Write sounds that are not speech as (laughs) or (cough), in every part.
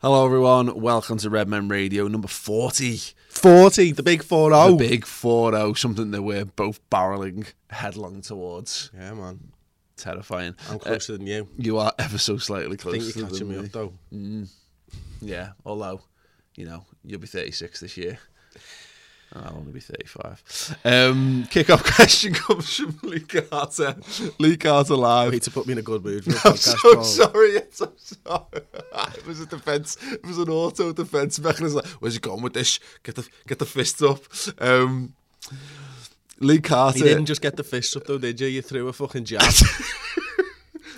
Hello, everyone. Welcome to Redmen Radio number 40. 40, the big 4 The big 4 0, something that we're both barreling headlong towards. Yeah, man. Terrifying. I'm Uh, closer than you. you are ever so slightly I closer. think you're catching me up, though. Yeah, although, you know, you'll be 36 this year. I'll only be 35. Um, kick-off (laughs) question comes from Lee Carter. Lee Carter live. Wait to put me in a good mood (laughs) I'm so Paul. sorry. Yes, I'm sorry. (laughs) It was a defense. It was an auto defense mechanism. Like, Where's he going with this? Get the get the fists up. Um, Lee Carter. You didn't just get the fist up, though, did you? You threw a fucking jab.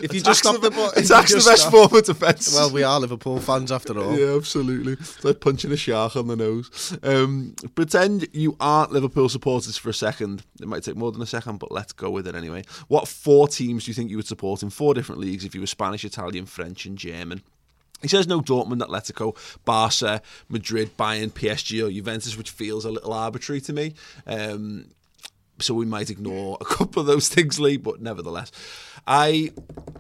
If you just stop the ball. It's actually the best form of defense. Well, we are Liverpool fans after all. Yeah, absolutely. It's like punching a shark on the nose. Um, pretend you aren't Liverpool supporters for a second. It might take more than a second, but let's go with it anyway. What four teams do you think you would support in four different leagues if you were Spanish, Italian, French, and German? He says no Dortmund, Atletico, Barca, Madrid, Bayern, PSG, or Juventus, which feels a little arbitrary to me. Um, so we might ignore a couple of those things, Lee, but nevertheless. I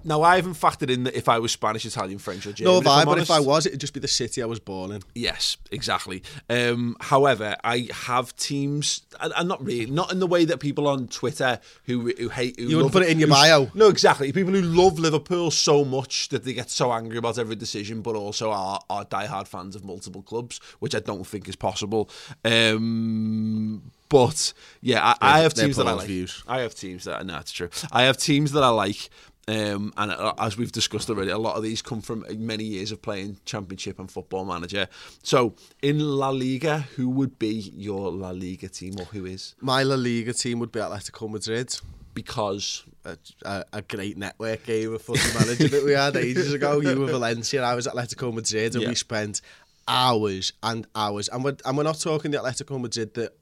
now I haven't factored in that if I was Spanish, Italian, French, or German. No, I, but if I was, it'd just be the city I was born in. Yes, exactly. Um, however, I have teams, and, and not really, not in the way that people on Twitter who who hate. Who You wouldn't put it in your bio. No, exactly. People who love Liverpool so much that they get so angry about every decision, but also are are diehard fans of multiple clubs, which I don't think is possible. Um, but yeah, I, I have teams that I like. views. I have teams that no, it's true. I have teams that I like. Um, and uh, as we've discussed already, a lot of these come from many years of playing Championship and Football Manager. So, in La Liga, who would be your La Liga team, or who is? My La Liga team would be Atletico Madrid. Because A, a, a great network game of footy (laughs) manager that we had ages ago. You were Valencia, I was Atletico Madrid, and Yeah. we spent hours and hours. And we're, and we're not talking the Atletico Madrid that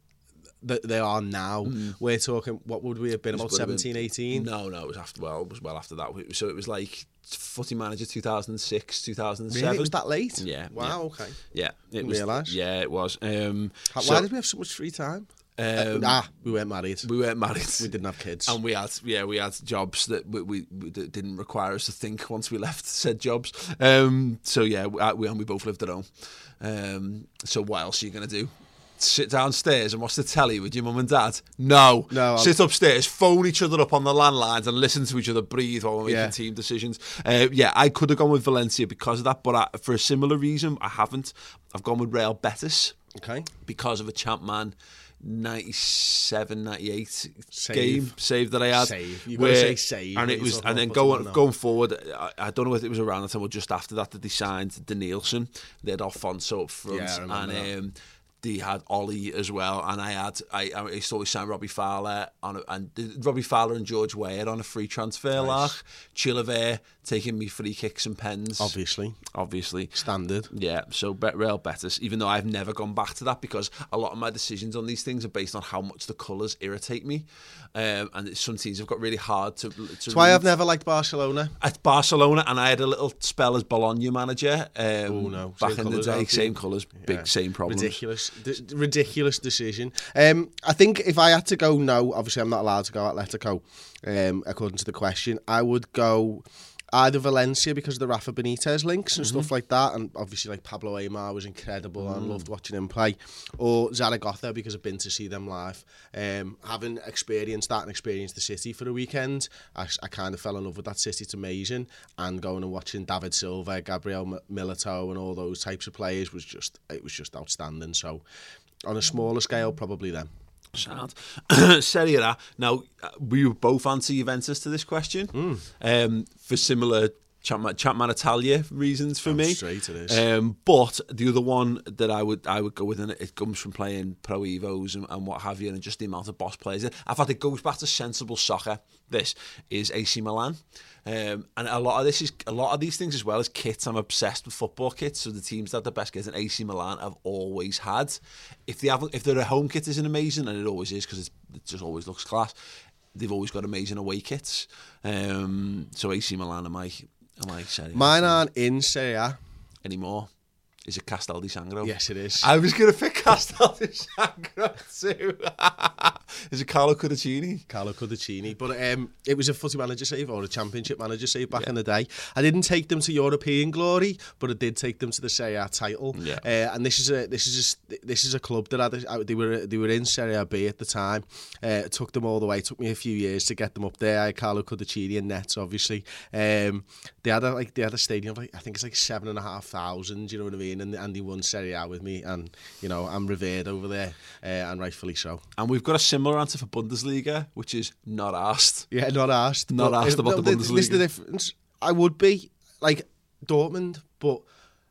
that they are now. We're talking, what would we have been, about Mm. would have been- 17, 18? no, no, it was after. Well, it was well after that. So it was like Footy Manager 2006, 2007. Really? It was that late? Yeah, Wow, yeah. okay. Yeah, it was. realise. Yeah, it was. Um, How- so- Why did we have so much free time? Um, ah, we weren't married. we weren't married. We didn't have kids. and we had yeah we had jobs that we, we, we that didn't require us to think once we left (laughs) said jobs um so yeah we, we and we both lived at home um so what else are you gonna do sit downstairs and watch the telly with your mum and dad no No, I'll- sit upstairs phone each other up on the landlines and listen to each other breathe while we're making Yeah. team decisions uh, yeah I could have gone with Valencia because of that but I, for a similar reason I haven't I've gone with Real Betis okay. because of a champ man 97 98 Save. game save that I had Save. You've gotta say save and it was and then going going forward I, I don't know if it was around the time or just after that that they signed Denilson they had Alfonso up front Yeah, and that. um, they had Ollie as well, and I had I I used to always Robbie Fowler on a, and Robbie Fowler and George Weah on a free transfer. Like Chilavert taking me free kicks and pens, Obviously. obviously. Standard. Yeah, so Bet Real Betis, even though I've never gone back to that because a lot of my decisions on these things are based on how much the colours irritate me. Um, and some teams have got really hard to. to That's why. I've never liked Barcelona. At Barcelona, and I had a little spell as Bologna manager. Um, Oh, no. Back Same in the colours, day, same colours, big, same problems. Ridiculous, D- ridiculous decision. Um, I think if I had to go, no, obviously I'm not allowed to go Atletico. Um, according to the question, I would go either Valencia because of the Rafa Benitez links and stuff like that, and obviously like Pablo Aimar was incredible and loved watching him play, or Zaragoza because I've been to see them live. Um, having experienced that and experienced the city for a weekend, I, I kind of fell in love with that city. It's amazing, and going and watching David Silva, Gabriel Milito, and all those types of players was just it was just outstanding. So, on a smaller scale, probably them. Sound. (coughs) Serie A. Now, uh, we were both answer Juventus to this question um, for similar Champ- Champman Italia reasons for me. straight it is. Um, but the other one that I would I would go with, and it comes from playing Pro Evos and, and what have you, and just the amount of boss players. I've had it goes back to sensible soccer. This is AC Milan. Um, and a lot of this is a lot of these things as well as kits. I'm obsessed with football kits. So the teams that the best kits, and AC Milan have always had. If they have, if their home kit isn't amazing, and it always is because it just always looks class. They've always got amazing away kits. Um, so AC Milan am I am I Mine aren't in Serie A. anymore? Is it Castel di Sangro? Yes, it is. I was going to pick Castel di Sangro too. (laughs) is it Carlo Cudicini? Carlo Cudicini. But um, it was a footy manager save or a championship manager save back in the day. I didn't take them to European glory, but I did take them to the Serie A title. Yeah. Uh, and this is a this is a, this is a club that had a, they were they were in Serie B at the time. Uh, it took them all the way. It took me a few years to get them up there. I had Carlo Cudicini and Nets, obviously. Um, they had a, like they had a stadium of like I think it's like seven and a half thousand. You know what I mean? And and they won Serie A with me, and you know I'm revered over there, uh, and rightfully so. And we've got a similar answer for Bundesliga, which is not asked. Yeah, not asked. Not asked about the th- This is the difference. I would be like Dortmund, but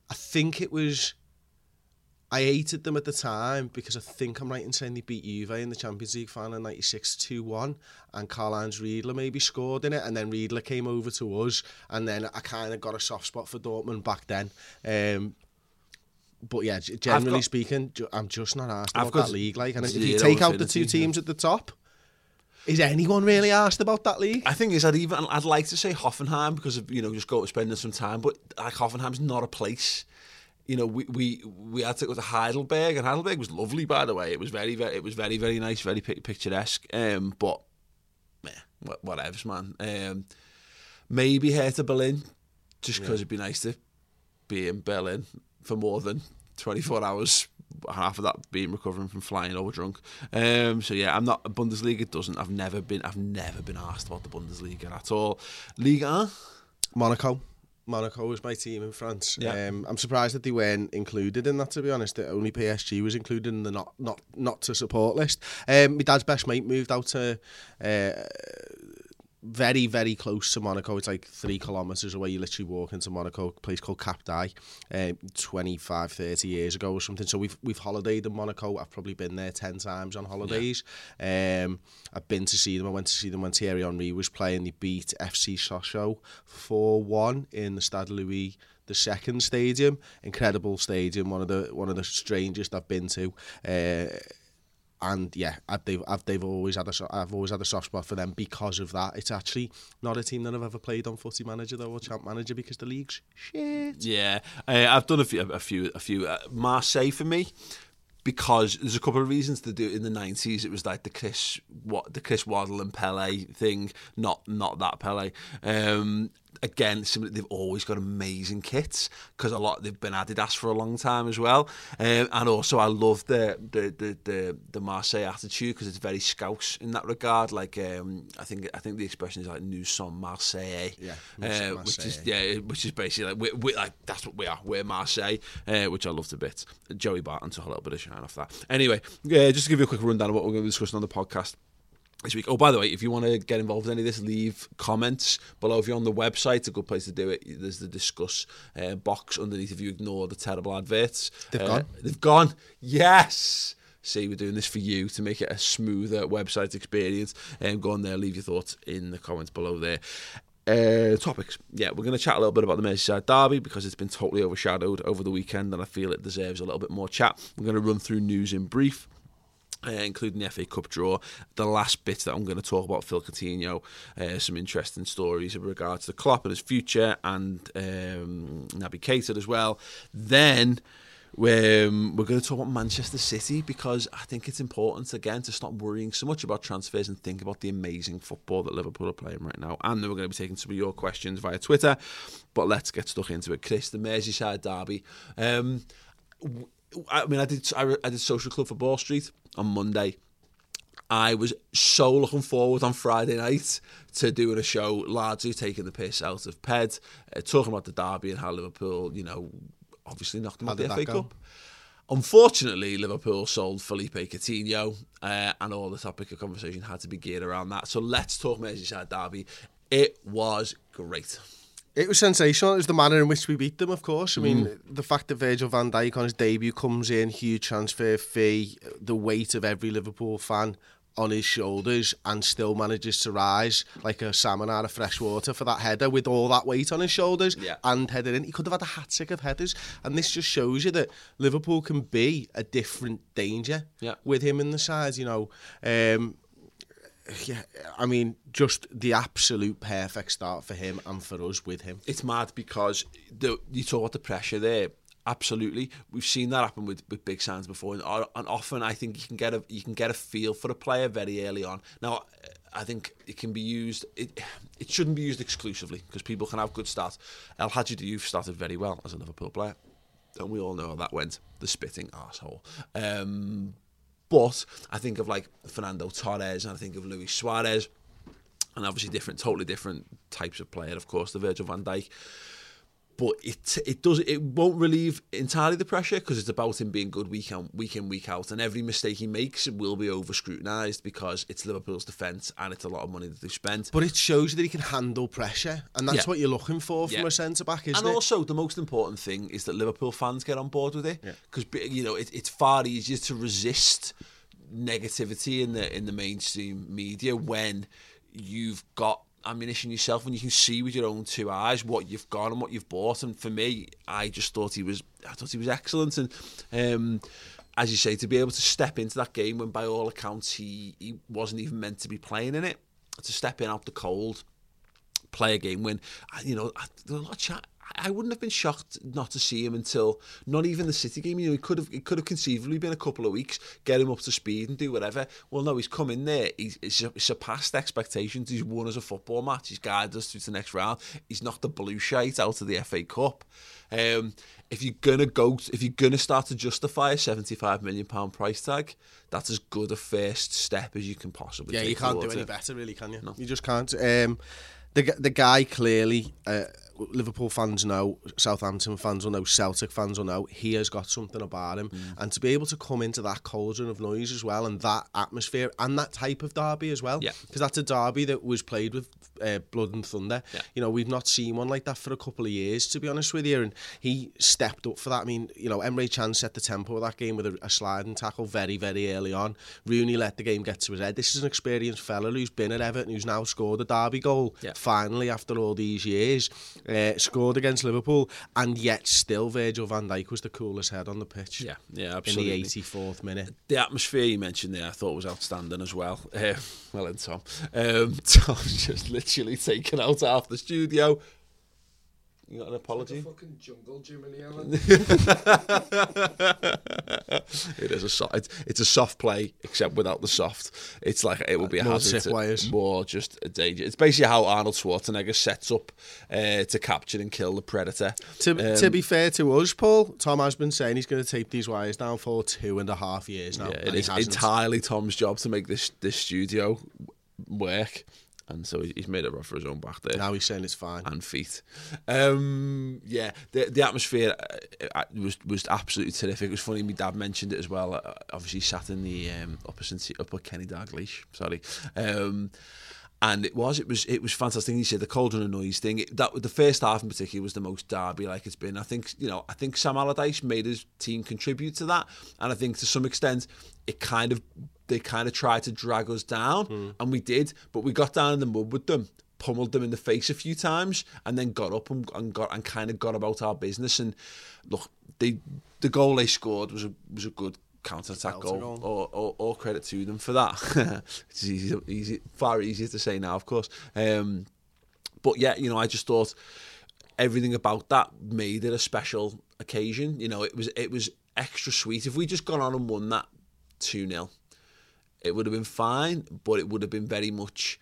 I think it was. I hated them at the time because I think I'm right in saying they beat Juve in the Champions League final in 96 2 1 and Karl-Heinz Riedle maybe scored in it and then Riedle came over to us and then I kind of got a soft spot for Dortmund back then. Um, but yeah, generally got- speaking, I'm just not asked I've about got that league. Like, and if you take out the two teams at the top, is anyone really asked about that league? I think is I'd even I'd like to say Hoffenheim because of you know just go spending some time, but like Hoffenheim's not a place. You know, we we we had to go to Heidelberg, and Heidelberg was lovely, by the way. It was very very it was very very nice, very picturesque. Um, but yeah, whatever, man. Um, maybe here to Berlin, just because it'd be nice to be in Berlin for more than 24 hours. Half of that being recovering from flying over drunk. Um, so yeah, I'm not Bundesliga. Doesn't. I've never been. I've never been asked about the Bundesliga at all. Liga. Monaco. Monaco was my team in France. Yeah. Um, I'm surprised that they weren't included in that. To be honest, that only PSG was included in the not not not to support list. Um, my dad's best mate moved out to. Uh, very, very close to Monaco. It's like three kilometres away. You literally walk into Monaco, a place called Cap-d'Ail, um, 25, 30 years ago or something. So we've we've holidayed in Monaco. I've probably been there 10 times on holidays. Um, I've been to see them. I went to see them when Thierry Henry was playing. They beat FC Sochaux 4-1 in the Stade Louis the second stadium. Incredible stadium. One of the one of the strangest I've been to. Uh, and yeah, I've, they've, I've, they've always had a, I've always had a soft spot for them because of that. It's actually not a team that I've ever played on Footy Manager though or Champ Manager because the league's shit. Yeah, uh, I've done a few, a few, a few. Uh, Marseille for me, because there's a couple of reasons to do it in the nineties. It was like the Chris, what the Chris Waddle and Pele thing, not not that Pele. Um, again, similar, they've always got amazing kits because a lot they've been Adidas for a long time as well. Um, and also, I love the the the the, the Marseille attitude because it's very Scouse in that regard. Like um, I think I think the expression is like "Nous sommes Marseille," Yeah, uh, which is yeah, which is basically like we're, we're like that's what we are. We're Marseille, uh, which I loved a bit. Joey Barton took a little bit of shine off that. Anyway, yeah, just to give you a quick rundown of what we're going to be discussing on the podcast this week. Oh, by the way, if you want to get involved in any of this, leave comments below. If you're on the website, it's a good place to do it. There's the discuss uh, box underneath if you ignore the terrible adverts. They've Uh, gone? They've gone. Yes. See, we're doing this for you to make it a smoother website experience. Um, go on there, leave your thoughts in the comments below there. Uh, topics. Yeah, we're going to chat a little bit about the Merseyside Derby because it's been totally overshadowed over the weekend and I feel it deserves a little bit more chat. We're going to run through news in brief. Uh, including the FA Cup draw. The last bit that I'm going to talk about Phil Coutinho, uh, some interesting stories in regards to Klopp and his future, and um, Naby Keita as well. Then Um, we're going to talk about Manchester City because I think it's important again to stop worrying so much about transfers and think about the amazing football that Liverpool are playing right now. And then we're going to be taking some of your questions via Twitter. But let's get stuck into it. Chris, the Merseyside derby. Um, I mean, I did I, I did Social Club for Ball Street on Monday. I was so looking forward on Friday night to doing a show largely taking the piss out of Ped, uh, talking about the derby and how Liverpool, you know, obviously knocked them out the FA go? Cup. Unfortunately, Liverpool sold Felipe Coutinho, uh, and all the topic of conversation had to be geared around that. So let's talk Merseyside derby. It was great. It was sensational. It was the manner in which we beat them, of course. I mean, Mm. the fact that Virgil van Dijk on his debut comes in, huge transfer fee, the weight of every Liverpool fan on his shoulders and still manages to rise like a salmon out of fresh water for that header with all that weight on his shoulders Yeah. and headed in. He could have had a hat trick of headers. And this just shows you that Liverpool can be a different danger Yeah. with him in the side, you know. Um, yeah, I mean, just the absolute perfect start for him and for us with him. it's mad because the, you talk about the pressure there. Absolutely, we've seen that happen with, with big signs before, and, and often I think you can get a you can get a feel for a player very early on. Now, I think it can be used. It it shouldn't be used exclusively because people can have good starts. El Hadji Diouf started very well as a Liverpool player, and we all know how that went. The spitting asshole. Um, but I think of like Fernando Torres, and I think of Luis Suarez and obviously different, totally different types of player. Of course, the Virgil Van Dijk, but it it does it won't relieve entirely the pressure because it's about him being good week in week in week out, and every mistake he makes will be over scrutinised because it's Liverpool's defence and it's a lot of money that they've spent. But it shows you that he can handle pressure, and that's Yeah. what you're looking for from Yeah. a centre back, isn't and it? also, the most important thing is that Liverpool fans get on board with it because you know it, it's far easier to resist negativity in the in the mainstream media when you've got ammunition yourself and you can see with your own two eyes what you've got and what you've bought. And for me, I just thought he was I thought he was excellent and. Um, as you say, to be able to step into that game when, by all accounts, he, he wasn't even meant to be playing in it, to step in out the cold, play a game when you know a lot of chat. I wouldn't have been shocked not to see him until not even the City game. You know, he could have it could have conceivably been a couple of weeks, get him up to speed and do whatever. Well, no, he's come in there. He's, he's surpassed expectations. He's won us a football match. He's guided us through to the next round. He's knocked the blue shite out of the FA Cup. Um, if you're gonna go, if you're gonna start to justify a 75 million pound price tag, that's as good a first step as you can possibly. yeah, take you can't do any it. better, really, can you? No. You just can't. Um, the the guy clearly, uh, Liverpool fans know, Southampton fans will know, Celtic fans will know, he has got something about him, Mm. and to be able to come into that cauldron of noise as well, and that atmosphere, and that type of derby as well, Yeah. because that's a derby that was played with uh, blood and thunder. Yeah. You know, we've not seen one like that for a couple of years, to be honest with you, and he stepped up for that. I mean, you know, Emre Can set the tempo of that game with a, a sliding tackle very, very early on. Rooney let the game get to his head. This is an experienced fella who's been at Everton, who's now scored a derby goal Yeah. finally after all these years. Uh, scored against Liverpool, and yet still Virgil van Dijk was the coolest head on the pitch. Yeah, yeah, absolutely. In the 84th minute. the atmosphere you mentioned there, I thought was outstanding as well. Uh, well, and Tom, um, (laughs) Tom's just literally taken out half the studio. You got an apology? Fucking jungle gym in here. man. (laughs) it is a soft, it's, it's a soft play, except without the soft. It's like it would be a More hazard, to, tripwires. more just a danger. It's basically how Arnold Schwarzenegger sets up uh, to capture and kill the predator. To, Um, to be fair to us, Paul, Tom has been saying he's going to tape these wires down for two and a half years now. Yeah, and it he is hasn't. entirely Tom's job to make this this studio work, and so he's made it rough for his own back there. Now he's saying it's fine. and feet. Um, yeah, the the atmosphere uh, uh, was was absolutely terrific. It was funny. My dad mentioned it as well. Uh, obviously, sat in the um, upper upper Kenny Dalglish. Sorry. Um, and it was, it was, it was fantastic. He said the cauldron of noise thing. It, that the first half in particular was the most derby like it's been. I think you know, I think Sam Allardyce made his team contribute to that, and I think to some extent it kind of they kind of tried to drag us down, and we did, but we got down in the mud with them pummeled them in the face a few times and then got up and, and got and kind of got about our business. And look they the goal they scored was a was a good counter attack goal, goal. All, all, all credit to them for that. (laughs) It's easy, easy far easier to say now of course. Um, but yeah you know I just thought everything about that made it a special occasion. You know it was it was extra sweet. If we just gone on and won that 2 0, it would have been fine, but it would have been very much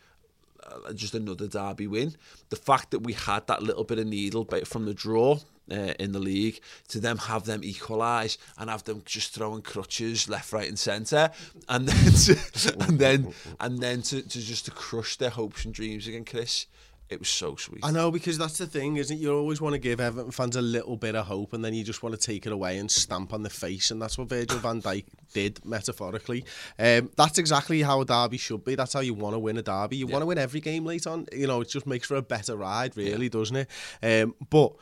uh, just another derby win. The fact that we had that little bit of needle from the draw uh, in the league to them have them equalise and have them just throwing crutches left, right, and centre, and then to, (laughs) and then and then to, to just to crush their hopes and dreams again, Chris. It was so sweet. I know because that's the thing, isn't it? You always want to give Everton fans a little bit of hope, and then you just want to take it away and stamp on the face, and that's what Virgil Van Dijk (laughs) did metaphorically. Um, that's exactly how a derby should be. That's how you want to win a derby. You want to win every game late on. You know, it just makes for a better ride, really, doesn't it? Um, but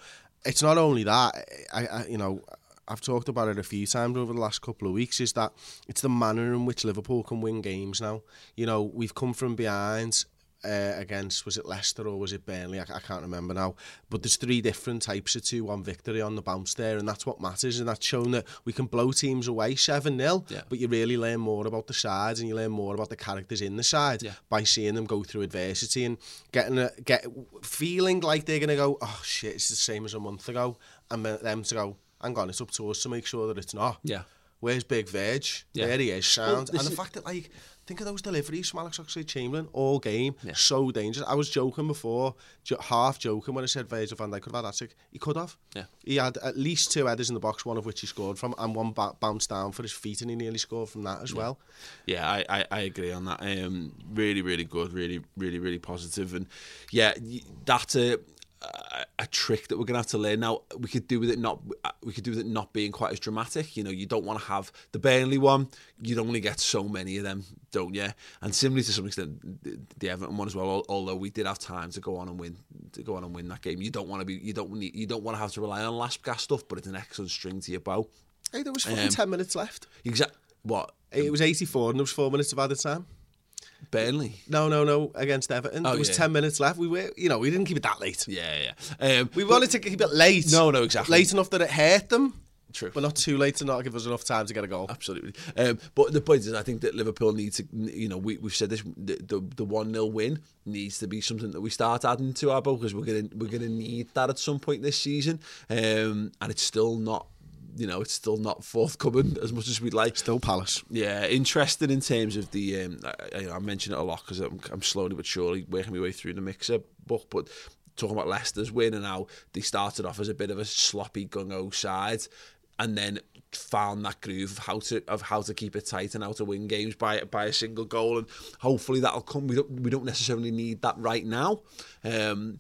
it's not only that. I, I, you know. I've talked about it a few times over the last couple of weeks is that it's the manner in which Liverpool can win games now. You know, we've come from behind uh, against was it Leicester or was it Burnley? I, I can't remember now. But there's three different types of two-one victory on the bounce there, and that's what matters. And that's shown that we can blow teams away seven 0 Yeah. but you really learn more about the sides and you learn more about the characters in the side Yeah. by seeing them go through adversity and getting a, get feeling like they're gonna go, oh shit, it's the same as a month ago, and them to go, hang on, it's up to us to make sure that it's not. Yeah. Where's Big Veg? Yeah. There he is, sound. this and the is- fact that, like, think of those deliveries from Alex Oxlade-Chamberlain all game. Yeah. So dangerous. I was joking before, jo- half joking when I said Virgil van Dijk could have had that. He could have. Yeah. He had at least two headers in the box, one of which he scored from, and one ba- bounced down for his feet, and he nearly scored from that as well. Yeah, I, I, I agree on that. Um, really, really good. Really, really, really positive. And yeah, that's a, a, a trick that we're gonna have to learn. Now we could do with it not we could do with it not being quite as dramatic. You know, you don't want to have the Burnley one. You'd only get so many of them, don't you? And similarly to some extent, the, the Everton one as well. Although we did have time to go on and win, to go on and win that game. You don't want to be, you don't need, you don't want to have to rely on last gas stuff. But it's an excellent string to your bow. Hey, there was fucking Um, 10 minutes left. Exactly. What? It was 84 and there was four minutes of added time. Burnley. No, no, no, against Everton. Oh, there was yeah. 10 minutes left. We were, you know, we didn't keep it that late. Yeah, yeah. Um, We wanted to keep it late. No, no, exactly. Late enough that it hurt them. True. But not too late to not give us enough time to get a goal. Absolutely. Um, but the point is, I think that Liverpool need to, you know, we, we've said this, the, the, the 1 0 win needs to be something that we start adding to our boat because we're going to we're gonna need that at some point this season. Um, and it's still not, you know, it's still not forthcoming as much as we'd like. Still Palace. Yeah, interesting in terms of the. Um, I, I, I mention it a lot because I'm, I'm slowly but surely working my way through the mixer book, but talking about Leicester's win and how they started off as a bit of a sloppy gung ho side, and then found that groove of how to of how to keep it tight and how to win games by by a single goal, and hopefully that'll come. We don't we don't necessarily need that right now. Um,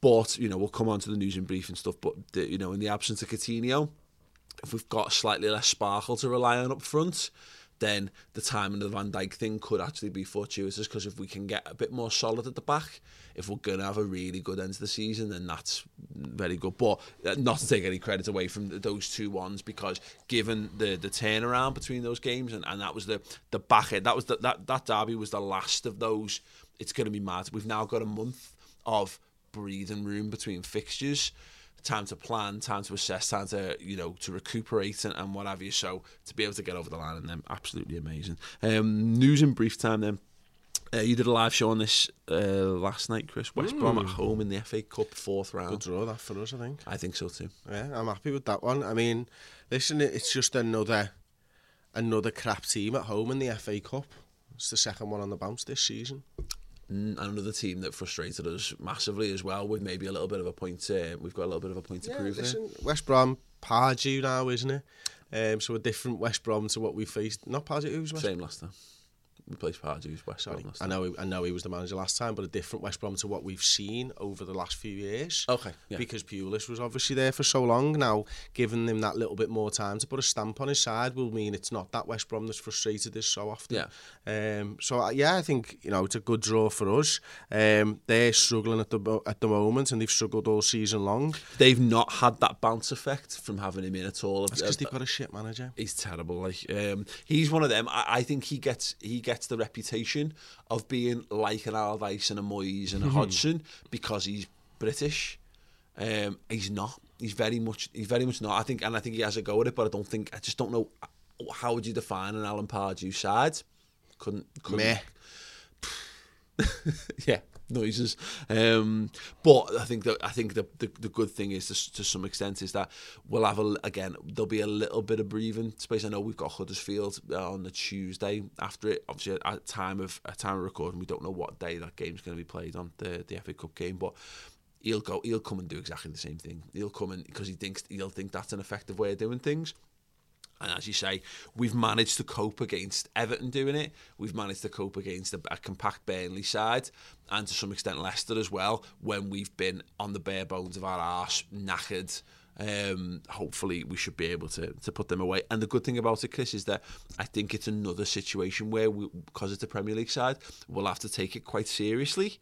but you know we'll come on to the news and brief and stuff. But the, you know in the absence of Coutinho, if we've got slightly less sparkle to rely on up front, then the timing of the Van Dijk thing could actually be fortuitous because if we can get a bit more solid at the back, if we're going to have a really good end to the season, then that's very good. But uh, not to take any credit away from those two ones because given the the turnaround between those games and, and that was the the back end, that was the, that that derby was the last of those. It's going to be mad. We've now got a month of breathing room between fixtures time to plan, time to assess, time to you know to recuperate and, and what have you. So to be able to get over the line and them, absolutely amazing. Um, news in brief time then. Uh, you did a live show on this uh, last night, Chris. West Brom at home in the FA Cup fourth round. Good draw that for us, I think. I think so too. Yeah, I'm happy with that one. I mean, listen, it's just another another crap team at home in the FA Cup. It's the second one on the bounce this season. Another team that frustrated us massively as well, with maybe a little bit of a point. Uh, we've got a little bit of a point to Yeah, prove there. listen, West Brom, Pardew now, isn't it? Um, so a different West Brom to what we faced. Not Pardew, who's West Same last time. We played Pardew's West Brom last I know, I know he was the manager last time, but a different West Brom to what we've seen over the last few years. Okay, yeah. Because Pulis was obviously there for so long now, giving him that little bit more time to put a stamp on his side will mean it's not that West Brom that's frustrated us so often. Yeah. Um, so uh, yeah, I think you know it's a good draw for us. Um, they're struggling at the at the moment, and they've struggled all season long. They've not had that bounce effect from having him in at all. That's because they've got a shit manager. he's terrible. Like um, he's one of them. I, I think he gets he gets the reputation of being like an Allardyce and a Moyes and a Hodgson because he's British. Um, he's not. He's very much. He's very much not. I think, and I think he has a go at it, but I don't think. I just don't know. How would you define an Alan Pardew side? Couldn't. couldn't Meh. (laughs) yeah. Noises. Um, but I think that I think the, the, the good thing is to, to some extent is that we'll have a again there'll be a little bit of breathing space. I know we've got Huddersfield uh, on the Tuesday after it. Obviously, at time of at time of recording, we don't know what day that game's going to be played on the the FA Cup game, but he'll go he'll come and do exactly the same thing. He'll come and because he thinks he'll think that's an effective way of doing things. And as you say, we've managed to cope against Everton doing it. We've managed to cope against a, a, compact Burnley side, and to some extent Leicester as well. When we've been on the bare bones of our arse, knackered. Um, hopefully, we should be able to to put them away. And the good thing about it, Chris, is that I think it's another situation where, we, because it's a Premier League side, we'll have to take it quite seriously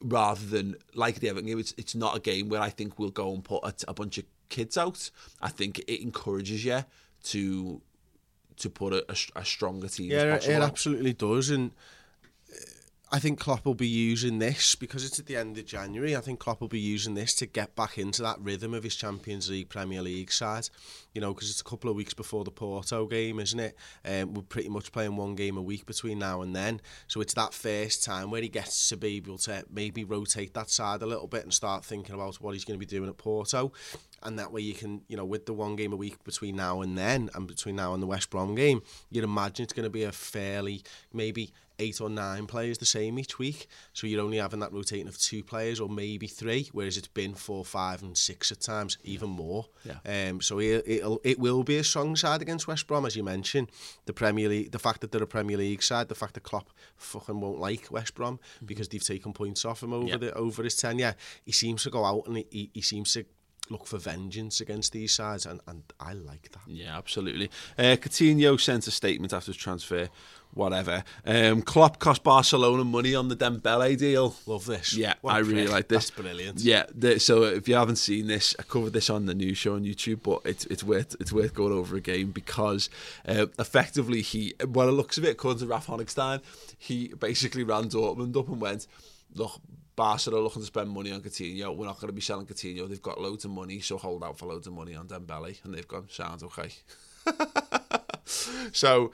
rather than like the Everton game. It's it's not a game where I think we'll go and put a, a bunch of kids out. I think it encourages you to to put a, a, a stronger team. Yeah, it, it absolutely does, and I think Klopp will be using this because it's at the end of January. I think Klopp will be using this to get back into that rhythm of his Champions League, Premier League side. You know, because it's a couple of weeks before the Porto game, isn't it? Um, we're pretty much playing one game a week between now and then. So it's that first time where he gets to be able to maybe rotate that side a little bit and start thinking about what he's going to be doing at Porto and that way you can, you know, with the one game a week between now and then, and between now and the West Brom game, you'd imagine it's going to be a fairly maybe eight or nine players the same each week. So you're only having that rotating of two players or maybe three, whereas it's been four, five, and six at times, even more. Yeah. Um, so it it'll, it will be a strong side against West Brom, as you mentioned. The Premier League, the fact that they're a Premier League side, the fact that Klopp fucking won't like West Brom mm-hmm. because they've taken points off him over yeah. the over his tenure. He seems to go out and he, he seems to look for vengeance against these sides, and, and I like that. Yeah, absolutely. Uh, Coutinho sent a statement after his transfer. Whatever. Um, Klopp cost Barcelona money on the Dembele deal. Love this. Yeah, I really like this. That's brilliant. Yeah. The, so if you haven't seen this, I covered this on the news show on YouTube, but it's it's worth it's worth going over again because uh, effectively he, well, it looks a bit according to Raf Honigstein, he basically ran Dortmund up and went, look, Barcelona are looking to spend money on Coutinho. We're not going to be selling Coutinho. They've got loads of money, so hold out for loads of money on Dembele. And they've gone, sounds okay. (laughs) so,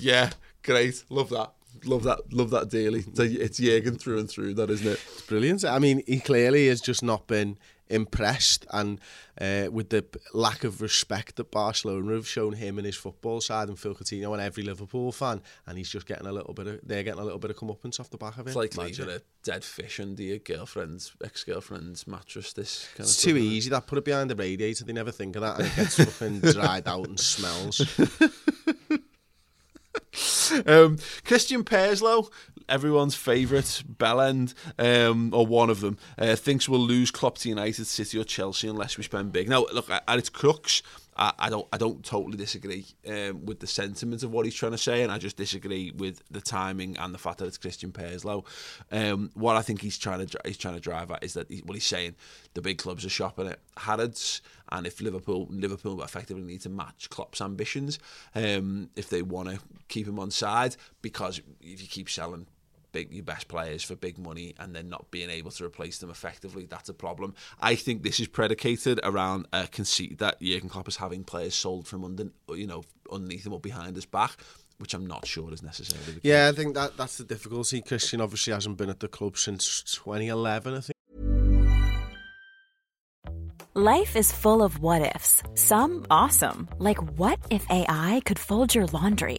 yeah, great. Love that. Love that. Love that daily. It's, it's Jurgen through and through, that isn't it? It's brilliant. I mean, he clearly has just not been impressed and uh, with the lack of respect that Barcelona have shown him and his football side and Phil Coutinho and every Liverpool fan and he's just getting a little bit of they're getting a little bit of comeuppance off the back of it. It's like leaving a dead fish under your girlfriend's ex-girlfriend's mattress this kind it's of too easy that put it behind the radiator they never think of that and it gets (laughs) fucking dried out and smells (laughs) (laughs) um, Christian Purslow, everyone's favourite bellend, um, or one of them, uh, thinks we'll lose Klopp to United, City, or Chelsea unless we spend big. Now, look at its crux. I, don't I don't totally disagree um, with the sentiment of what he's trying to say, and I just disagree with the timing and the fact that it's Christian Purslow. Um, what I think he's trying to he's trying to drive at is that he, what he's saying the big clubs are shopping at Harrods, and if Liverpool Liverpool effectively need to match Klopp's ambitions um, if they want to keep him on side, because if you keep selling big your best players for big money and then not being able to replace them effectively, that's a problem. I think this is predicated around a conceit that Jurgen Klopp is having players sold from under, you know, underneath him or behind his back. Which I'm not sure is necessarily the case. Yeah, I think that that's the difficulty. Christian obviously hasn't been at the club since 2011, I think. Life is full of what ifs. Some awesome, like what if AI could fold your laundry?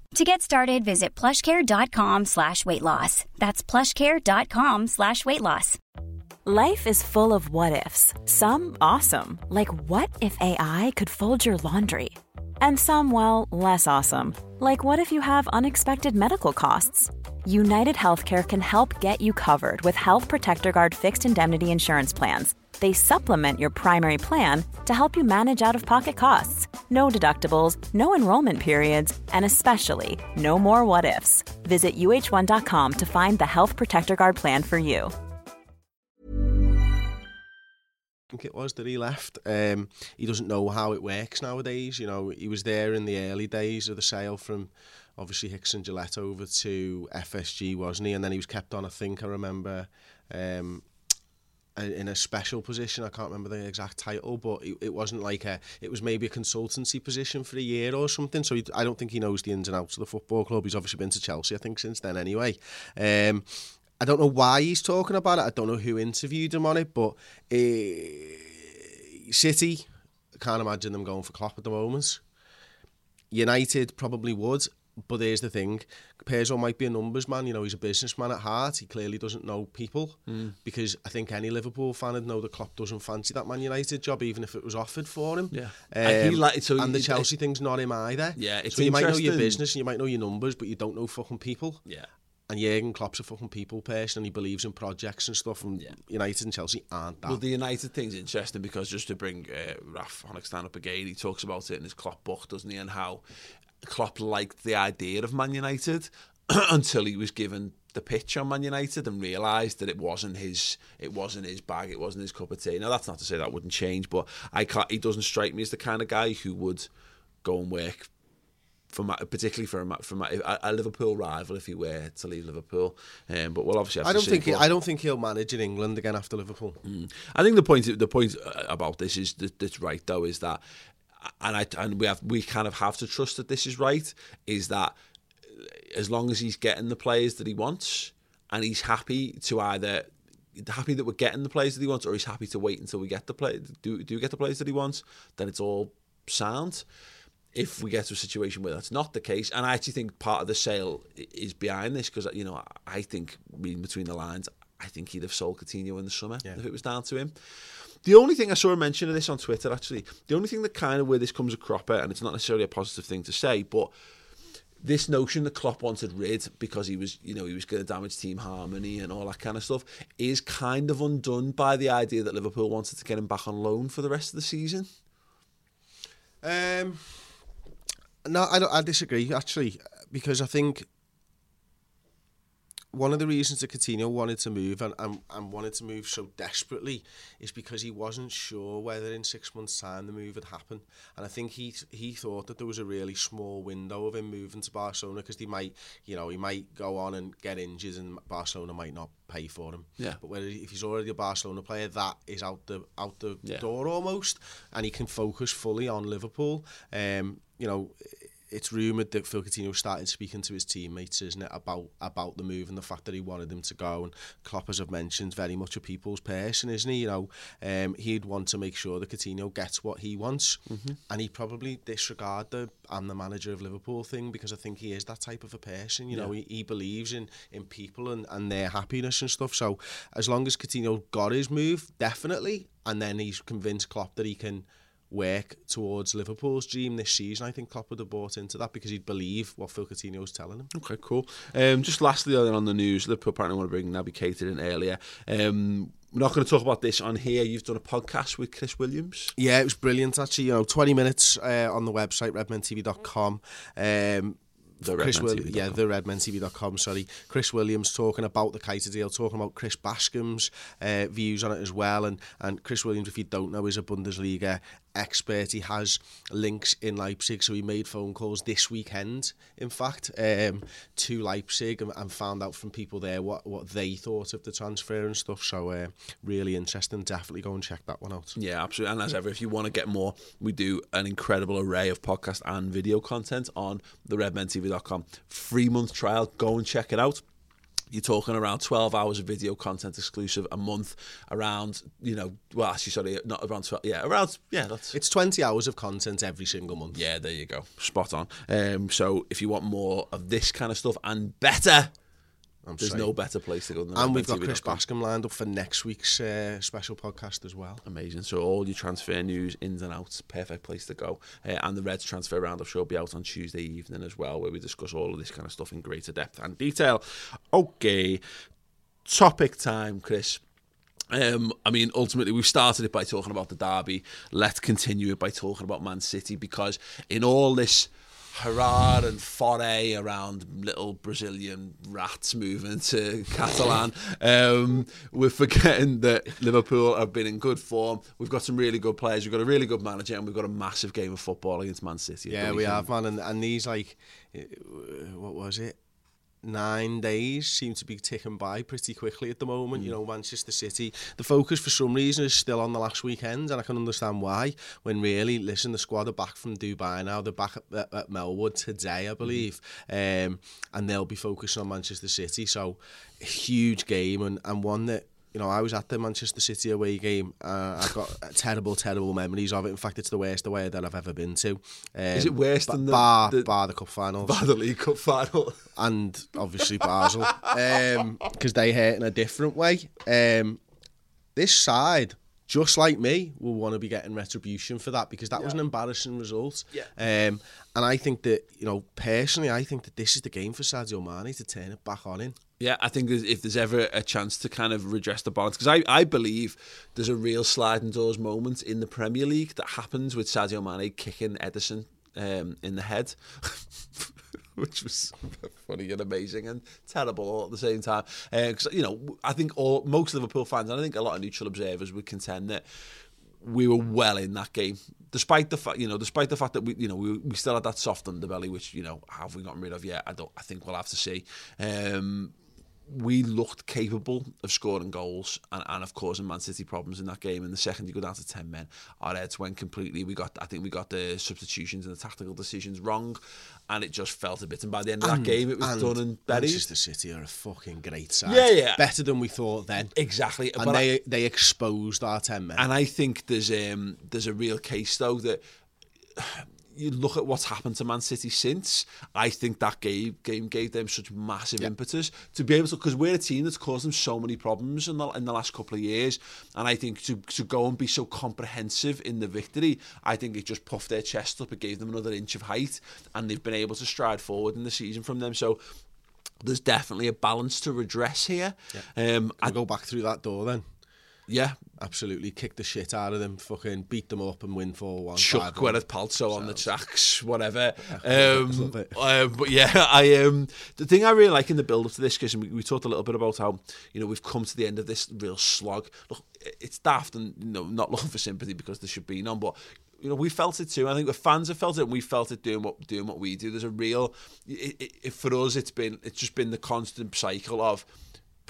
To get started, visit plushcare.com slash weight loss. That's plushcare.com slash weight loss. Life is full of what ifs. Some awesome, like what if AI could fold your laundry? And some, well, less awesome, like what if you have unexpected medical costs? United Healthcare can help get you covered with Health Protector Guard fixed indemnity insurance plans. They supplement your primary plan to help you manage out of pocket costs. No deductibles, no enrollment periods, and especially no more what ifs. Visit uh1.com to find the Health Protector Guard plan for you. I think it was that he left. Um, he doesn't know how it works nowadays. You know, he was there in the early days of the sale from obviously Hicks and Gillett over to FSG, wasn't he? And then he was kept on, I think, I remember, um, in a special position. I can't remember the exact title, but it, it wasn't like a. It was maybe a consultancy position for a year or something. So he, I don't think he knows the ins and outs of the football club. He's obviously been to Chelsea, I think, since then anyway. Um, I don't know why he's talking about it. I don't know who interviewed him on it, but uh, City, I can't imagine them going for Klopp at the moment. United probably would. But there's the thing, Pezzo might be a numbers man, you know, he's a businessman at heart, he clearly doesn't know people, mm. because I think any Liverpool fan would know that Klopp doesn't fancy that Man United job, even if it was offered for him. Yeah. Um, and, so and the he, Chelsea thing's not him either. Yeah, it's So you might know your business and you might know your numbers, but you don't know fucking people. Yeah. And Jurgen Klopp's a fucking people person and he believes in projects and stuff and Yeah. United and Chelsea aren't that. Well, the United thing's interesting because just to bring uh, Raf Honigstein up again, he talks about it in his Klopp book, doesn't he? And how Klopp liked the idea of Man United (clears throat) until he was given the pitch on Man United and realised that it wasn't his it wasn't his bag, it wasn't his cup of tea. Now that's not to say that wouldn't change, but I can't, he doesn't strike me as the kind of guy who would go and work for my, particularly for a, for my, a, a Liverpool rival if he were to leave Liverpool. Um, but we'll obviously have I don't think he, I don't think he'll manage in England again after Liverpool. I think the point the point uh, about this is that, that's right though is that and I and we have we kind of have to trust that this is right is that as long as he's getting the players that he wants and he's happy to either happy that we're getting the players that he wants or he's happy to wait until we get the play do do get the players that he wants then it's all sound if we get to a situation where that's not the case, and I actually think part of the sale is behind this because you know I think reading between the lines, I think he'd have sold Coutinho in the summer if it was down to him. The only thing I saw a mention of this on Twitter actually, the only thing that kind of where this comes a cropper, and it's not necessarily a positive thing to say, but this notion that Klopp wanted rid because he was, you know, he was going to damage team harmony and all that kind of stuff is kind of undone by the idea that Liverpool wanted to get him back on loan for the rest of the season. Um, no, I. I disagree actually because I think one of the reasons that Coutinho wanted to move and, and, and wanted to move so desperately is because he wasn't sure whether in six months' time the move would happen. And I think he he thought that there was a really small window of him moving to Barcelona because he might, you know, he might go on and get injured and Barcelona might not pay for him. Yeah. But whether if he's already a Barcelona player, that is out the out the Yeah. door almost, and he can focus fully on Liverpool. Um, you know, it's rumoured that Phil Coutinho started speaking to his teammates, isn't it, about about the move and the fact that he wanted them to go. And Klopp, as I've mentioned, very much a people's person, isn't he? You know, um, he'd want to make sure that Coutinho gets what he wants, and he probably disregard the "I'm the manager of Liverpool" thing because I think he is that type of a person. You know, he, he believes in in people and and their happiness and stuff. So as long as Coutinho got his move, definitely, and then he's convinced Klopp that he can work towards Liverpool's dream this season. I think Klopp would have bought into that because he'd believe what Phil Coutinho's telling him. Okay, cool. Um, just lastly then on the news, Liverpool apparently want to bring Naby Keita in earlier. Um, we're not going to talk about this on here. You've done a podcast with Chris Williams. Yeah, it was brilliant actually. You know, 20 minutes uh, on the website, redmentv.com. Um, The Chris Will- yeah, the redmentv.com, sorry. Chris Williams talking about the Keita deal, talking about Chris Bascombe's uh, views on it as well. And, and Chris Williams, if you don't know, is a Bundesliga expert. He has links in Leipzig, so he made phone calls this weekend, in fact, um, to Leipzig and, and found out from people there what, what they thought of the transfer and stuff. So uh, really interesting. Definitely go and check that one out. Yeah, absolutely. And as ever, if you want to get more, we do an incredible array of podcast and video content on the redmentv.com. Free month trial. Go and check it out. You're talking around 12 hours of video content exclusive a month, around, you know, well, actually, sorry, not around 12, yeah, around, yeah, that's, It's 20 hours of content every single month. Yeah, there you go. Spot on. Um, so if you want more of this kind of stuff and better, I'm There's saying. no better place to go than And we've got. Chris Bascombe lined up for next week's uh, special podcast as well. Amazing. So all your transfer news, ins and outs, perfect place to go. Uh, and the Reds transfer roundup show will be out on Tuesday evening as well, where we discuss all of this kind of stuff in greater depth and detail. Okay, topic time, Chris. Um, I mean, ultimately, we've started it by talking about the derby. Let's continue it by talking about Man City because in all this hurrah and foray around little Brazilian rats moving to Catalan, um, we're forgetting that Liverpool have been in good form. We've got some really good players. We've got a really good manager, and we've got a massive game of football against Man City. Yeah, we weekend. have, man. And, and these, like, uh, what was it? Nine days seem to be ticking by pretty quickly at the moment. You know, Manchester City, the focus for some reason is still on the last weekend, and I can understand why. When really, listen, the squad are back from Dubai now. They're back at, at, Melwood today, I believe, um, and they'll be focusing on Manchester City. So, a huge game and, and one that you know, I was at the Manchester City away game. Uh, I've got (laughs) terrible, terrible memories of it. In fact, it's the worst away that I've ever been to. Um, Is it worse ba- than the- bar, the- bar the cup finals By the League Cup final. (laughs) and obviously Basel because they hurt in a different way. Um, this side, just like me, will want to be getting retribution for that because that was an embarrassing result. Yeah. Um, and I think that you know personally, I think that this is the game for Sadio Mane to turn it back on in. Yeah, I think if there's ever a chance to kind of redress the balance, because I, I believe there's a real sliding doors moment in the Premier League that happens with Sadio Mane kicking Ederson um, in the head, (laughs) which was funny and amazing and terrible all at the same time. Because you know, I think all most Liverpool fans, and I think a lot of neutral observers would contend that we were well in that game, despite the fact you know, despite the fact that we you know we, we still had that soft underbelly, which you know have we gotten rid of yet? I don't. I think we'll have to see. Um, we looked capable of scoring goals and, and of causing Man City problems in that game. And the second you go down to ten men, our heads went completely. We got, I think, we got the substitutions and the tactical decisions wrong, and it just felt a bit. And by the end of that game, it was And done and buried. Manchester City are a fucking great side. Yeah, yeah. Better than we thought then. Exactly, And but I- they they exposed our ten men. And I think there's um, there's a real case though that you look at what's happened to Man City since. I think that game game gave them such massive impetus to be able to because we're a team that's caused them so many problems in the in the last couple of years. And I think to to go and be so comprehensive in the victory, I think it just puffed their chest up. It gave them another inch of height, and they've been able to stride forward in the season from them. So. There's definitely a balance to redress here. Um, I I, go back through that door then. Yeah, Absolutely kick the shit out of them, fucking beat them up and win 4 1. chuck Gwyneth Paltrow on the tracks, whatever. (laughs) Um, um, but yeah, (laughs) I um, the thing I really like in the build up to this, because we, we talked a little bit about how you know we've come to the end of this real slog. Look, it's daft and you know not (laughs) looking for sympathy because there should be none, but. You know, we felt it too. I think the fans have felt it, and we felt it doing what doing what we do. There's a real, it, it, for us, it's been it's just been the constant cycle of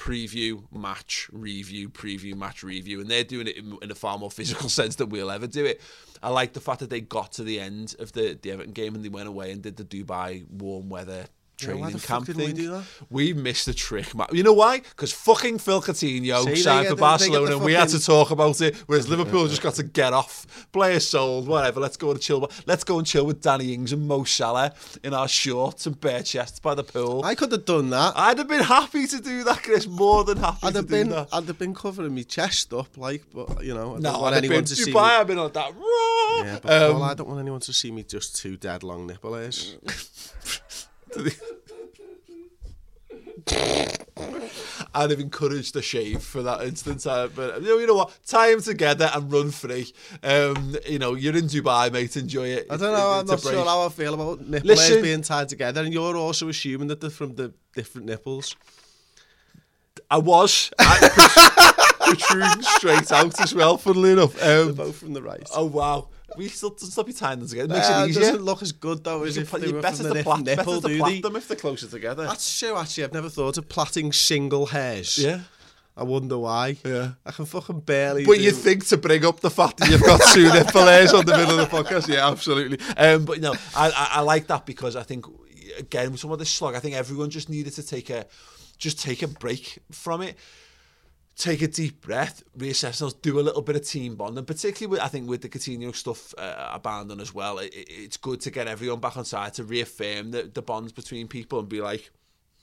preview, match, review, preview, match, review, and they're doing it in, in a far more physical (laughs) sense than we'll ever do it. I like the fact that they got to the end of the, the Everton game and they went away and did the Dubai warm weather training camp we thing. that? We missed the trick, man. You know why? Because fucking Phil Coutinho See, signed for Barcelona the and we had to talk about it, whereas Liverpool (laughs) just got to get off, players sold, whatever. Let's go to chill. Let's go and chill with Danny Ings and Mo Salah in our shorts and bare chests by the pool. I could have done that. I'd have been happy to do that, Chris. More than happy I'd to have do been, that. I'd have been covering my chest up, like, but you know, I don't no, want I'd have anyone been to see Dubai. me. I've been like that. Raw. Yeah, but Um, Paul, I don't want anyone to see me just two dead long nipple hairs. (laughs) (laughs) I'd have encouraged the shave for that instance. Uh, but you know, you know what? Tie them together and run free. Um, you know, you're in Dubai, mate. Enjoy it. I don't know. I'm not sure how I feel about nipple Listen- being tied together, and you're also assuming that they're from the different nipples. I was I- (laughs) protruding straight out as well. Funnily enough. They're Um, both from the right. oh wow. We still stop you tying them together. Makes Uh, it It doesn't look as good though as You if you're better to plait, better to do them if they're closer together. That's true. Actually, I've never thought of plaiting single hairs. yeah. I wonder why. Yeah. I can fucking barely. But do- you think to bring up the fact that you've got (laughs) two nipple hairs on the middle of the podcast? Yeah, absolutely. Um, but no, I, I, I like that because I think again with some of this slog, I think everyone just needed to take a just take a break from it. Take a deep breath, reassess themselves, do a little bit of team bonding, particularly with, I think with the Coutinho stuff uh, abandoned as well, it, it- it's good to get everyone back on side to reaffirm the, the bonds between people and be like,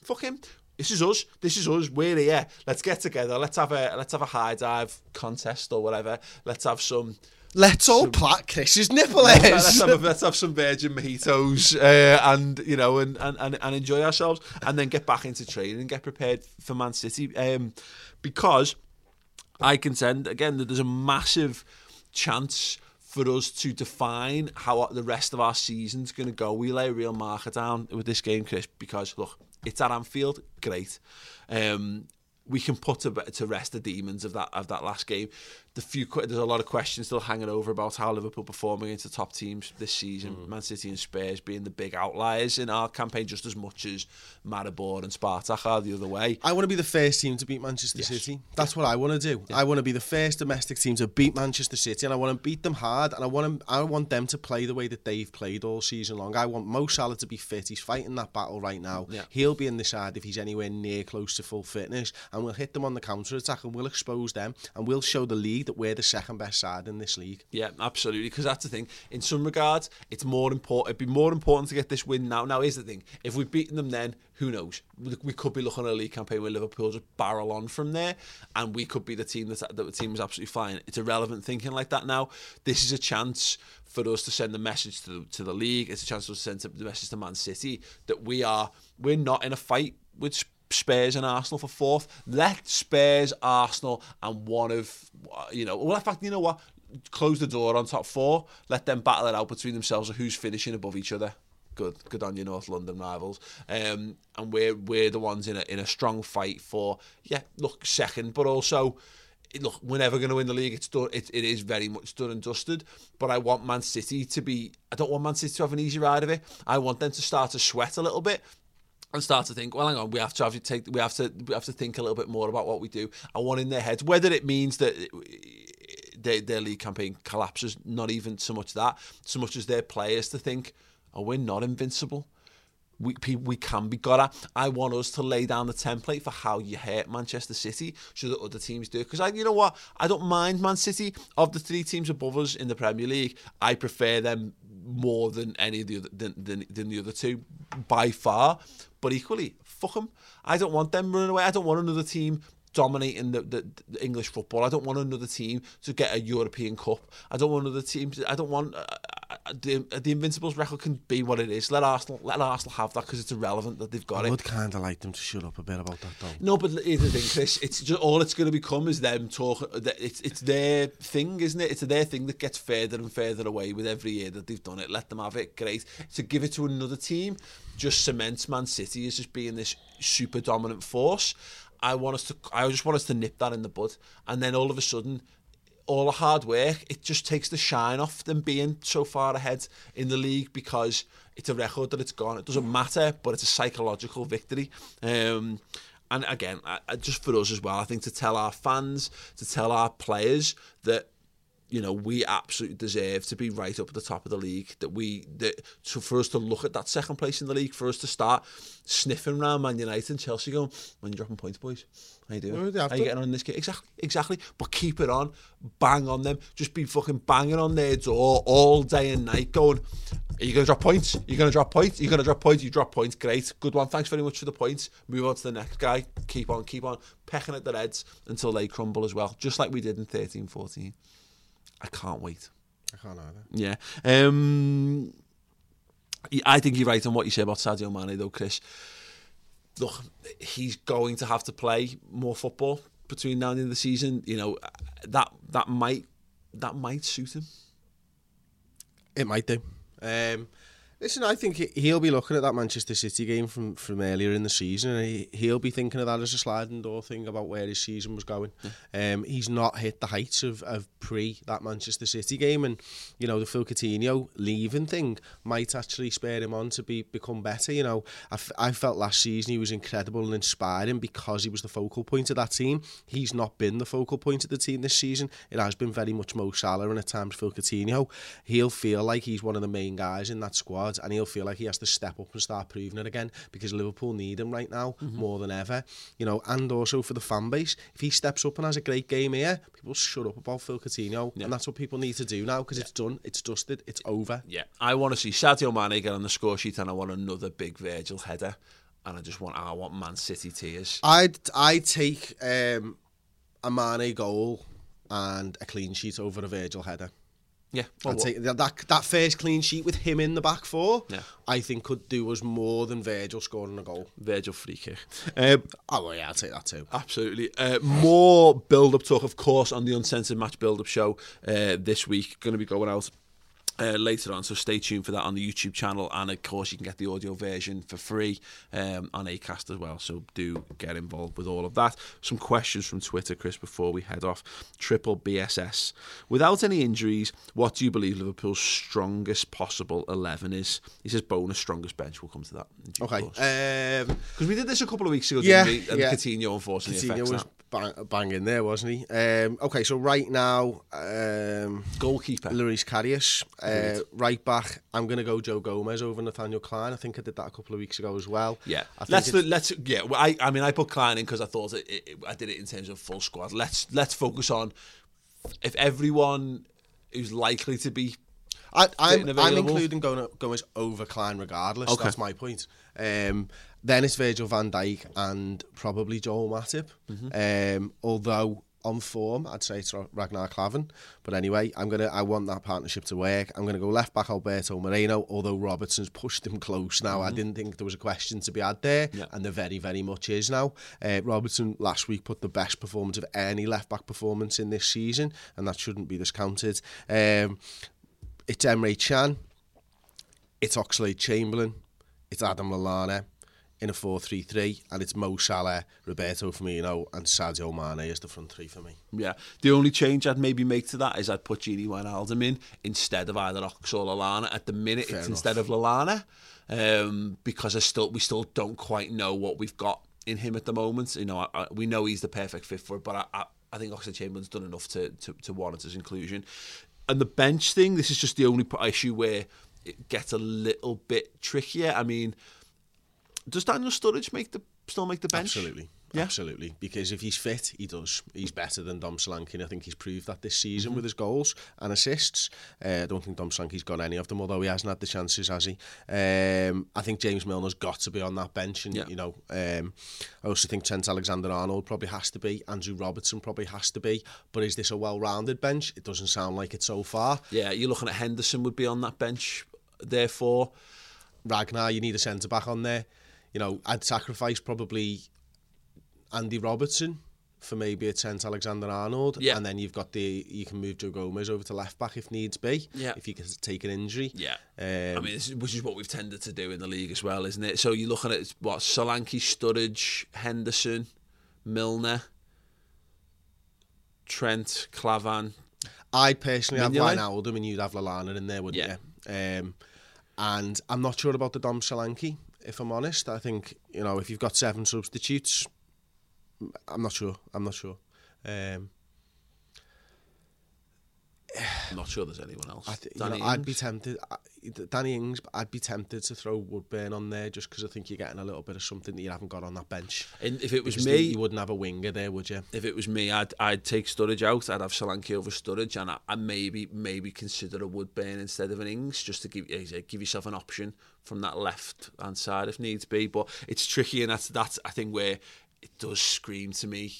fuck him. this is us. This is us. We're here. Let's get together. Let's have a let's have a high dive contest or whatever. Let's have some. Let's all plait Chris's nipple (laughs) let's, have, let's have some virgin mojitos uh, and you know and, and, and, and enjoy ourselves and then get back into training and get prepared for Man City um, because I contend again that there's a massive chance for us to define how the rest of our season's going to go. We lay a real marker down with this game, Chris, because look, it's at Anfield, great. Um, we can put to, to rest the demons of that of that last game. The few there's a lot of questions still hanging over about how Liverpool performing against the top teams this season. Mm. Man City and Spurs being the big outliers in our campaign, just as much as Maribor and Spartak are the other way. I want to be the first team to beat Manchester yes. City. That's what I want to do. Yeah. I want to be the first domestic team to beat Manchester City, and I want to beat them hard. And I want them, I want them to play the way that they've played all season long. I want Mo Salah to be fit. He's fighting that battle right now. Yeah. He'll be in the side if he's anywhere near close to full fitness, and we'll hit them on the counter attack, and we'll expose them, and we'll show the league that we're the second best side in this league. Yeah, absolutely. Because that's the thing. In some regards, it's more important. It'd be more important to get this win now. Now, here's the thing: if we've beaten them, then who knows? We could be looking at a league campaign where Liverpool just barrel on from there, and we could be the team that, that the team is absolutely flying. It's irrelevant thinking like that now. This is a chance for us to send the message to the, to the league. It's a chance to send the message to Man City that we are we're not in a fight with Spurs and Arsenal for fourth. Let Spurs, Arsenal, and one of you know. Well, in fact, you know what? Close the door on top four. Let them battle it out between themselves of who's finishing above each other. Good, good on your North London rivals. Um, and we're we're the ones in a in a strong fight for yeah. Look, second, but also look, we're never going to win the league. It's done. It, it is very much done and dusted. But I want Man City to be. I don't want Man City to have an easy ride of it. I want them to start to sweat a little bit and start to think, well, hang on, we have to have to take, we have to, we have to think a little bit more about what we do. I want in their heads whether it means that uh, their, their league campaign collapses. Not even so much that, so much as their players to think, oh, we're not invincible. We, we can be got at. I want us to lay down the template for how you hurt Manchester City so that other teams do. Because I, you know what, I don't mind Man City of the three teams above us in the Premier League. I prefer them more than any of the other than, than, than the other two by far. But equally, fuck them. I don't want them running away. I don't want another team dominating the, the, the, English football. I don't want another team to get a European Cup. I don't want another team. To, I don't want uh, Uh, the, uh, the Invincibles record can be what it is. Let Arsenal let Arsenal have that because it's irrelevant that they've got I it. I would kind of like them to shut up a bit about that though. No, but here's the thing, Chris. It's just all it's going to become is them talking. Uh, it's it's their thing, isn't it? It's their thing that gets further and further away with every year that they've done it. Let them have it. Great. To give it to another team just cements Man City as just being this super dominant force. I want us to I just want us to nip that in the bud and then all of a sudden all the hard work it just takes the shine off them being so far ahead in the league because it's a record that it's gone. It doesn't matter but it's a psychological victory. Um, and again I, just for us as well I think to tell our fans to tell our players that you know, we absolutely deserve to be right up at the top of the league. That we, that so for us to look at that second place in the league, for us to start sniffing around Man United and Chelsea, going, "When you dropping points, boys? How you doing? How you getting on in this game? Exactly, exactly. But keep it on, bang on them. Just be fucking banging on their door all day and night, going, "Are you going to drop points? Are you going to drop points? Are you going to drop points? You drop points, great, good one. Thanks very much for the points. Move on to the next guy. Keep on, keep on, pecking at the heads until they crumble as well, just like we did in 13-14. I can't wait. I can't either. Yeah. Um, I think you're right on what you say about Sadio Mane, though, Chris. Look, he's going to have to play more football between now and the end of the season. You know, that that might that might suit him. It might do. Um, Listen, I think he'll be looking at that Manchester City game from, from earlier in the season, and he, he'll be thinking of that as a sliding door thing about where his season was going. Yeah. Um, he's not hit the heights of, of pre that Manchester City game, and you know the Phil Coutinho leaving thing might actually spur him on to be become better. You know, I, f- I felt last season he was incredible and inspiring because he was the focal point of that team. He's not been the focal point of the team this season. It has been very much Mo Salah and at times Phil Coutinho. He'll feel like he's one of the main guys in that squad and he'll feel like he has to step up and start proving it again because Liverpool need him right now mm-hmm. more than ever. You know, and also for the fan base, if he steps up and has a great game here, people shut up about Phil Coutinho, yeah. and that's what people need to do now because yeah. it's done, it's dusted, it's over. Yeah, I want to see Sadio Mane get on the score sheet, and I want another big Virgil header and I just want I want Man City tears. I'd I'd take um, a Mane goal and a clean sheet over a Virgil header. Yeah, I'd take that, that that first clean sheet with him in the back four. Yeah. I think could do us more than Virgil scoring a goal. Virgil free kick. Um, Oh well, yeah, I'll take that too. Absolutely. Uh, more build up talk, of course, on the Uncensored Match build up show uh, this week. Going to be going out. Uh, later on, so stay tuned for that on the YouTube channel, and of course you can get the audio version for free um, on Acast as well. So do get involved with all of that. Some questions from Twitter, Chris, before we head off. Triple BSS. Without any injuries, what do you believe Liverpool's strongest possible eleven is? He says bonus strongest bench. We'll come to that. Okay. Um, Because we did this a couple of weeks ago, Yeah, didn't we? And yeah. Coutinho unfortunately Coutinho affects was that. Bang, in there, wasn't he? Um, okay, so right now, um, Goalkeeper. Loris Karius, uh, right back. I'm going to go Joe Gomez over Nathaniel Clyne. I think I did that a couple of weeks ago as well. Yeah, let's it's- let's yeah. well, I I mean I put Clyne in because I thought it, it, I did it in terms of full squad. Let's let's focus on if everyone who's likely to be I, I'm, I'm including Gomez over Clyne regardless. Okay. That's my point. Um, then it's Virgil van Dijk and probably Joel Matip. Mm-hmm. Um, although on form, I'd say it's Ragnar Klavan. But anyway, I'm gonna. I want that partnership to work. I'm gonna go left back Alberto Moreno. Although Robertson's pushed him close now, I didn't think there was a question to be had there, Mm-hmm. Yeah. and there very, very much is now. Uh, Robertson last week put the best performance of any left back performance in this season, and that shouldn't be discounted. Um, it's Emre Can, it's Oxlade Chamberlain, it's Adam Lallana in a 4-3-3, and it's Mo Salah, Roberto Firmino, and Sadio Mane as the front three for me. yeah. The only change I'd maybe make to that is I'd put Gini Wijnaldum in instead of either Ox or Lallana. At the minute, Fair it's enough. instead of Lallana um, because I still we still don't quite know what we've got in him at the moment. You know, I, I, we know he's the perfect fit for it, but I, I, I think Oxlade Chamberlain's done enough to, to to warrant his inclusion. And the bench thing, this is just the only issue where it gets a little bit trickier. I mean, does Daniel Sturridge make the still make the bench? Absolutely. Yeah. Absolutely. Because if he's fit, he does. He's better than Dom Solanke, and I think he's proved that this season Mm-hmm. with his goals and assists. Uh, I don't think Dom Solanke's got any of them, although he hasn't had the chances, has he? Um, I think James Milner's got to be on that bench, and Yeah. you know, um, I also think Trent Alexander-Arnold probably has to be. Andrew Robertson probably has to be. But is this a well-rounded bench? It doesn't sound like it so far. Yeah, you're looking at Henderson would be on that bench. Therefore, Ragnar, you need a centre back on there. You know, I'd sacrifice probably Andy Robertson for maybe a Trent Alexander Arnold. Yeah. And then you've got the you can move Joe Gomez over to left back if needs be. Yeah. If you can take an injury. yeah, Um, I mean, this is, which is what we've tended to do in the league as well, isn't it? So you're looking at what Solanke, Sturridge, Henderson, Milner, Trent, Klavan. I'd personally have Mignolet? Wijnaldum and you'd have Lallana in there, wouldn't Yeah. you? Um, and I'm not sure about the Dom Solanke, if I'm honest. I think, you know, if you've got seven substitutes, I'm not sure. I'm not sure. Um, I'm not sure there's anyone else. I th- you Danny know, I'd be tempted. I, Danny Ings, I'd be tempted to throw Woodburn on there just because I think you're getting a little bit of something that you haven't got on that bench. And if it was Because me, you wouldn't have a winger there, would you? if it was me, I'd I'd take Sturridge out. I'd have Solanke over Sturridge, and I, I maybe maybe consider a Woodburn instead of an Ings, just to give as I say, give yourself an option from that left hand side if needs be. But it's tricky, and that's that's I think where it does scream to me.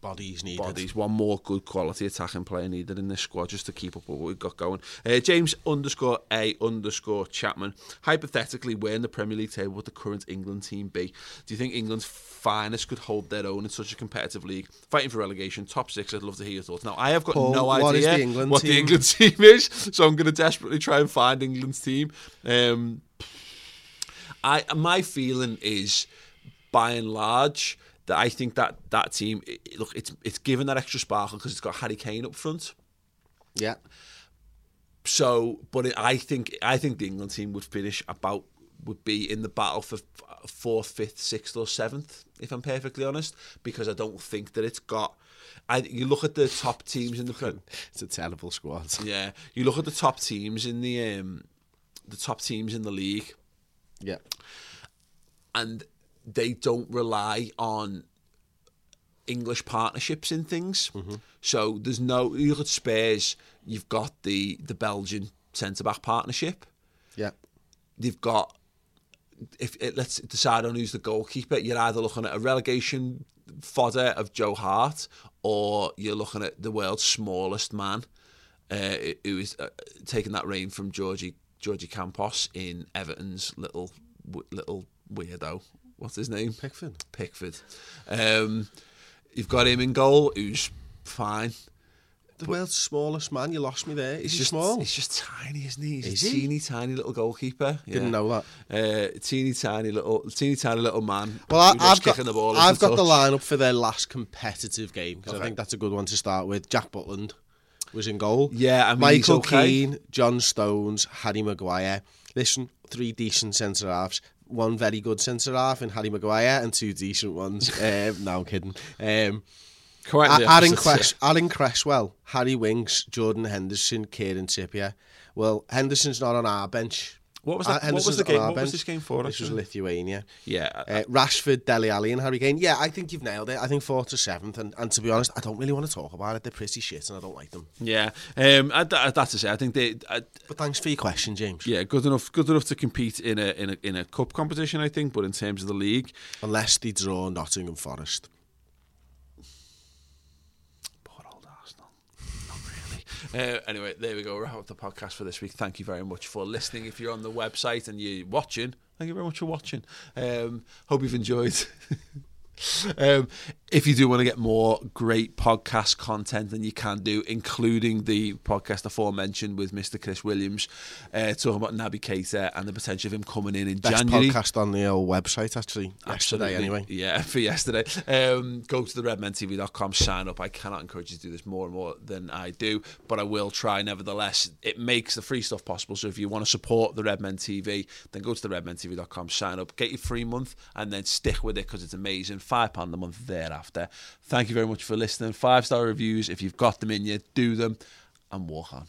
Bodies needed. Bodies, one more good quality attacking player needed in this squad just to keep up with what we've got going. Uh, James underscore A underscore Chapman. Hypothetically, where in the Premier League table would the current England team be? Do you think England's finest could hold their own in such a competitive league? Fighting for relegation, top six, I'd love to hear your thoughts. Now, I have got Paul, no what is idea the England what the? England (laughs) team is, so I'm going to desperately try and find England's team. Um, I my feeling is, by and large, that I think that that team i- i- look it's it's given that extra sparkle because it's got Harry Kane up front. Yeah. So, but it, I think I think the England team would finish about would be in the battle for fourth, fifth, sixth, or seventh. If I'm perfectly honest, because I don't think that it's got. I you look at the top teams in the Prem. (laughs) It's a terrible squad. Yeah, you look at the top teams in the um, the top teams in the league. Yeah. and they don't rely on English partnerships in things. So there's no you look at Spurs, you've got the the Belgian centre back partnership. Yeah. They've got if it, let's decide on who's the goalkeeper, you're either looking at a relegation fodder of Joe Hart, or you're looking at the world's smallest man, uh, who is uh, taking that reign from Georgie Georgie Campos in Everton's little little weirdo. What's his name? Pickford. Pickford. Um, you've got him in goal, who's fine. The world's smallest man. You lost me there. Is He's he just small? He's just tiny, isn't he? He's Is a he? teeny tiny little goalkeeper. Didn't know that. Uh, teeny tiny little, teeny tiny little man. Well, I, I've got, kicking the ball. I've into got the lineup for their last competitive game because I think that's a good one to start with. Jack Butland was in goal. Yeah, I mean, Michael okay. Keane, John Stones, Harry Maguire. Listen, three decent centre halves. One very good centre half in Harry Maguire, and two decent ones. (laughs) um, no, I'm kidding. Um, Quite Aaron, Cress- Aaron Cresswell, Harry Winks, Jordan Henderson, Kieran Trippier. Well, Henderson's not on our bench. What was Uh, that? What was the game? our What was this game for, This was actually? Lithuania. Yeah, Uh, Rashford, Dele Alli, and Harry Kane. Yeah, I think you've nailed it. I think fourth to seventh, and, and to be honest, I don't really want to talk about it. They're pretty shit, and I don't like them. yeah. Um, I, I, that's to say, I think they. I, But thanks for your question, James. yeah, good enough, good enough to compete in a in a in a cup competition, I think. But in terms of the league, Unless they draw Nottingham Forest. Poor old Arsenal. Not really. Uh, anyway, there we go. Wrap up the podcast for this week. Thank you very much for listening. If you're on the website and you're watching, thank you very much for watching. Um, hope you've enjoyed. (laughs) (laughs) Um, if you do want to get more great podcast content, then you can do, including the podcast aforementioned with Mr. Chris Williams, uh, talking about Naby Keita and the potential of him coming in in Best January. podcast on the old website, actually. Yesterday, Absolutely. anyway. Yeah, (laughs) for yesterday. Um, go to the redmentv.com, sign up. I cannot encourage you to do this more and more than I do, but I will try nevertheless. It makes the free stuff possible. So if you want to support the Redmen TV, then go to the redmentv.com, sign up, get your free month, and then stick with it because it's amazing. £5 a month thereafter. Thank you very much for listening. Five star reviews. If you've got them in you, do them and walk on.